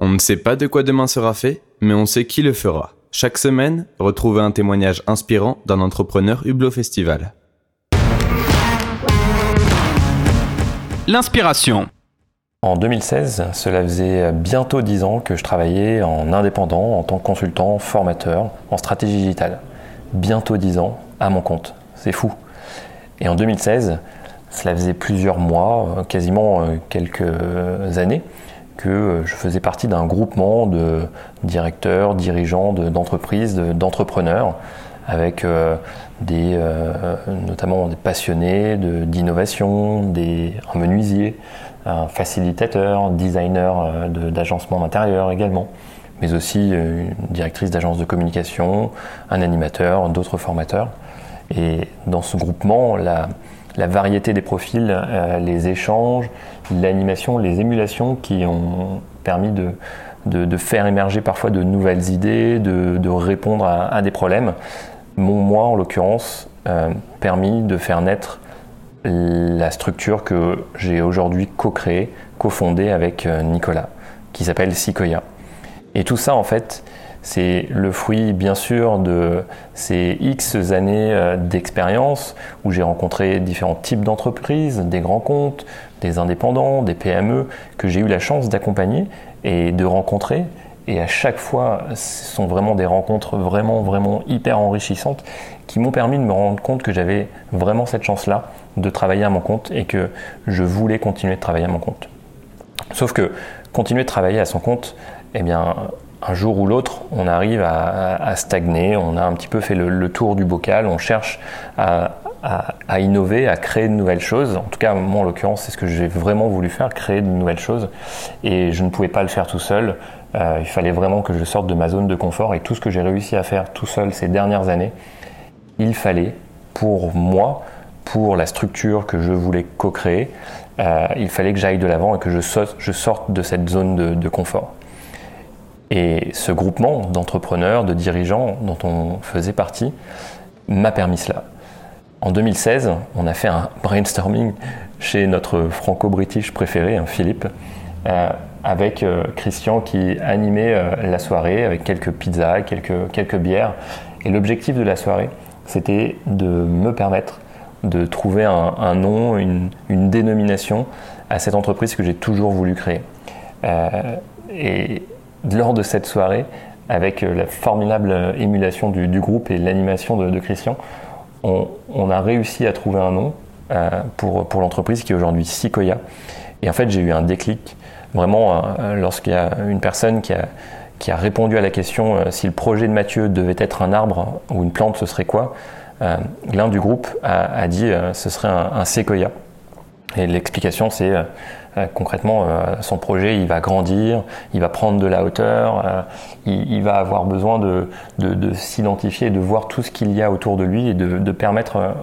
On ne sait pas de quoi demain sera fait, mais on sait qui le fera. Chaque semaine, retrouvez un témoignage inspirant d'un entrepreneur Hublot Festival. L'inspiration. En 2016, cela faisait bientôt 10 ans que je travaillais en indépendant en tant que consultant, formateur en stratégie digitale. Bientôt 10 ans à mon compte. C'est fou. Et en 2016, cela faisait plusieurs mois, quasiment quelques années, que je faisais partie d'un groupement de directeurs, dirigeants d'entreprises, d'entrepreneurs, avec euh, des, euh, notamment des passionnés d'innovation, des un menuisier, un facilitateur, designer euh, d'agencement d'intérieur également, mais aussi une directrice d'agence de communication, un animateur, d'autres formateurs. Et dans ce groupement, la, la variété des profils, euh, les échanges, l'animation, les émulations qui ont permis de, faire émerger parfois de nouvelles idées, de, répondre à, des problèmes, m'ont, moi en l'occurrence, euh, permis de faire naître la structure que j'ai aujourd'hui co-créée, co-fondée avec euh, Nicolas, qui s'appelle Sequoia. Et tout ça, en fait, c'est le fruit, bien sûr, de ces X années euh, d'expérience où j'ai rencontré différents types d'entreprises, des grands comptes, des indépendants, des PME, que j'ai eu la chance d'accompagner et de rencontrer. Et à chaque fois, ce sont vraiment des rencontres vraiment, vraiment hyper enrichissantes qui m'ont permis de me rendre compte que j'avais vraiment cette chance-là de travailler à mon compte et que je voulais continuer de travailler à mon compte. Sauf que continuer de travailler à son compte, eh bien, un jour ou l'autre, on arrive à, stagner, on a un petit peu fait le, tour du bocal, on cherche à, innover, à créer de nouvelles choses. En tout cas, moi en l'occurrence, c'est ce que j'ai vraiment voulu faire, créer de nouvelles choses. Et je ne pouvais pas le faire tout seul. Euh, il fallait vraiment que je sorte de ma zone de confort et tout ce que j'ai réussi à faire tout seul ces dernières années, il fallait pour moi, pour la structure que je voulais co-créer, euh, il fallait que j'aille de l'avant et que je, sorte de cette zone de confort. Et ce groupement d'entrepreneurs, de dirigeants dont on faisait partie, m'a permis cela. En 2016, on a fait un brainstorming chez notre franco-british préféré, hein, Philippe, euh, avec euh, Christian qui animait euh, la soirée avec quelques pizzas, quelques, quelques bières. Et l'objectif de la soirée, c'était de me permettre de trouver un, nom, une, une, dénomination à cette entreprise que j'ai toujours voulu créer. et lors de cette soirée, avec euh, la formidable euh, émulation du, groupe et l'animation de, Christian, on, a réussi à trouver un nom euh, pour, l'entreprise qui est aujourd'hui Sequoia. Et en fait, j'ai eu un déclic vraiment lorsqu'il y a une personne qui a, répondu à la question si le projet de Mathieu devait être un arbre ou une plante, ce serait quoi L'un du groupe a, dit ce serait un, un séquoia. Et l'explication, c'est concrètement, euh, son projet, il va grandir, il va prendre de la hauteur, euh, il, va avoir besoin de, s'identifier, de voir tout ce qu'il y a autour de lui et de, permettre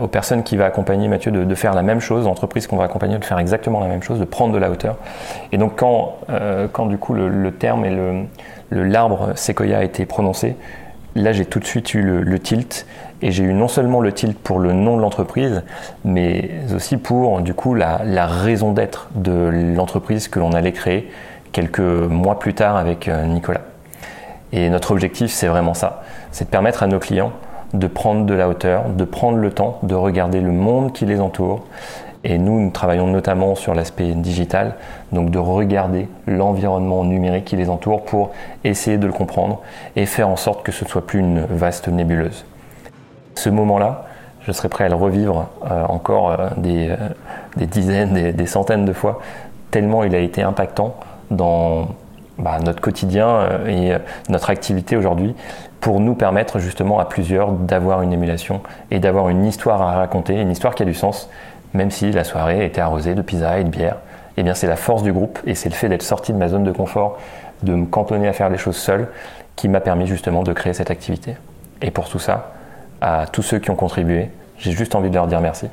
aux personnes qui va accompagner Mathieu de, faire la même chose, l'entreprise qu'on va accompagner de faire exactement la même chose, de prendre de la hauteur. Et donc quand, quand du coup le, terme et le l'arbre séquoia a été prononcé, là j'ai tout de suite eu le, tilt et j'ai eu non seulement le tilt pour le nom de l'entreprise, mais aussi pour du coup la, raison d'être de l'entreprise que l'on allait créer quelques mois plus tard avec euh, Nicolas. Et notre objectif, c'est vraiment ça, c'est de permettre à nos clients de prendre de la hauteur, de prendre le temps de regarder le monde qui les entoure et nous, nous travaillons notamment sur l'aspect digital, donc de regarder l'environnement numérique qui les entoure pour essayer de le comprendre et faire en sorte que ce ne soit plus une vaste nébuleuse. Ce moment-là, je serais prêt à le revivre euh, encore euh, euh, des, dizaines, des, centaines de fois, tellement il a été impactant dans bah, notre quotidien et notre activité aujourd'hui pour nous permettre justement à plusieurs d'avoir une émulation et d'avoir une histoire à raconter, une histoire qui a du sens même si la soirée était arrosée de pizza et de bière. Eh bien, c'est la force du groupe et c'est le fait d'être sorti de ma zone de confort, de me cantonner à faire les choses seul, qui m'a permis justement de créer cette activité. Et pour tout ça, à tous ceux qui ont contribué, j'ai juste envie de leur dire merci.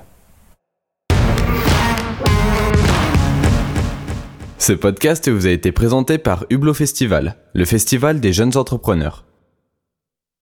Ce podcast vous a été présenté par Hublot Festival, le festival des jeunes entrepreneurs.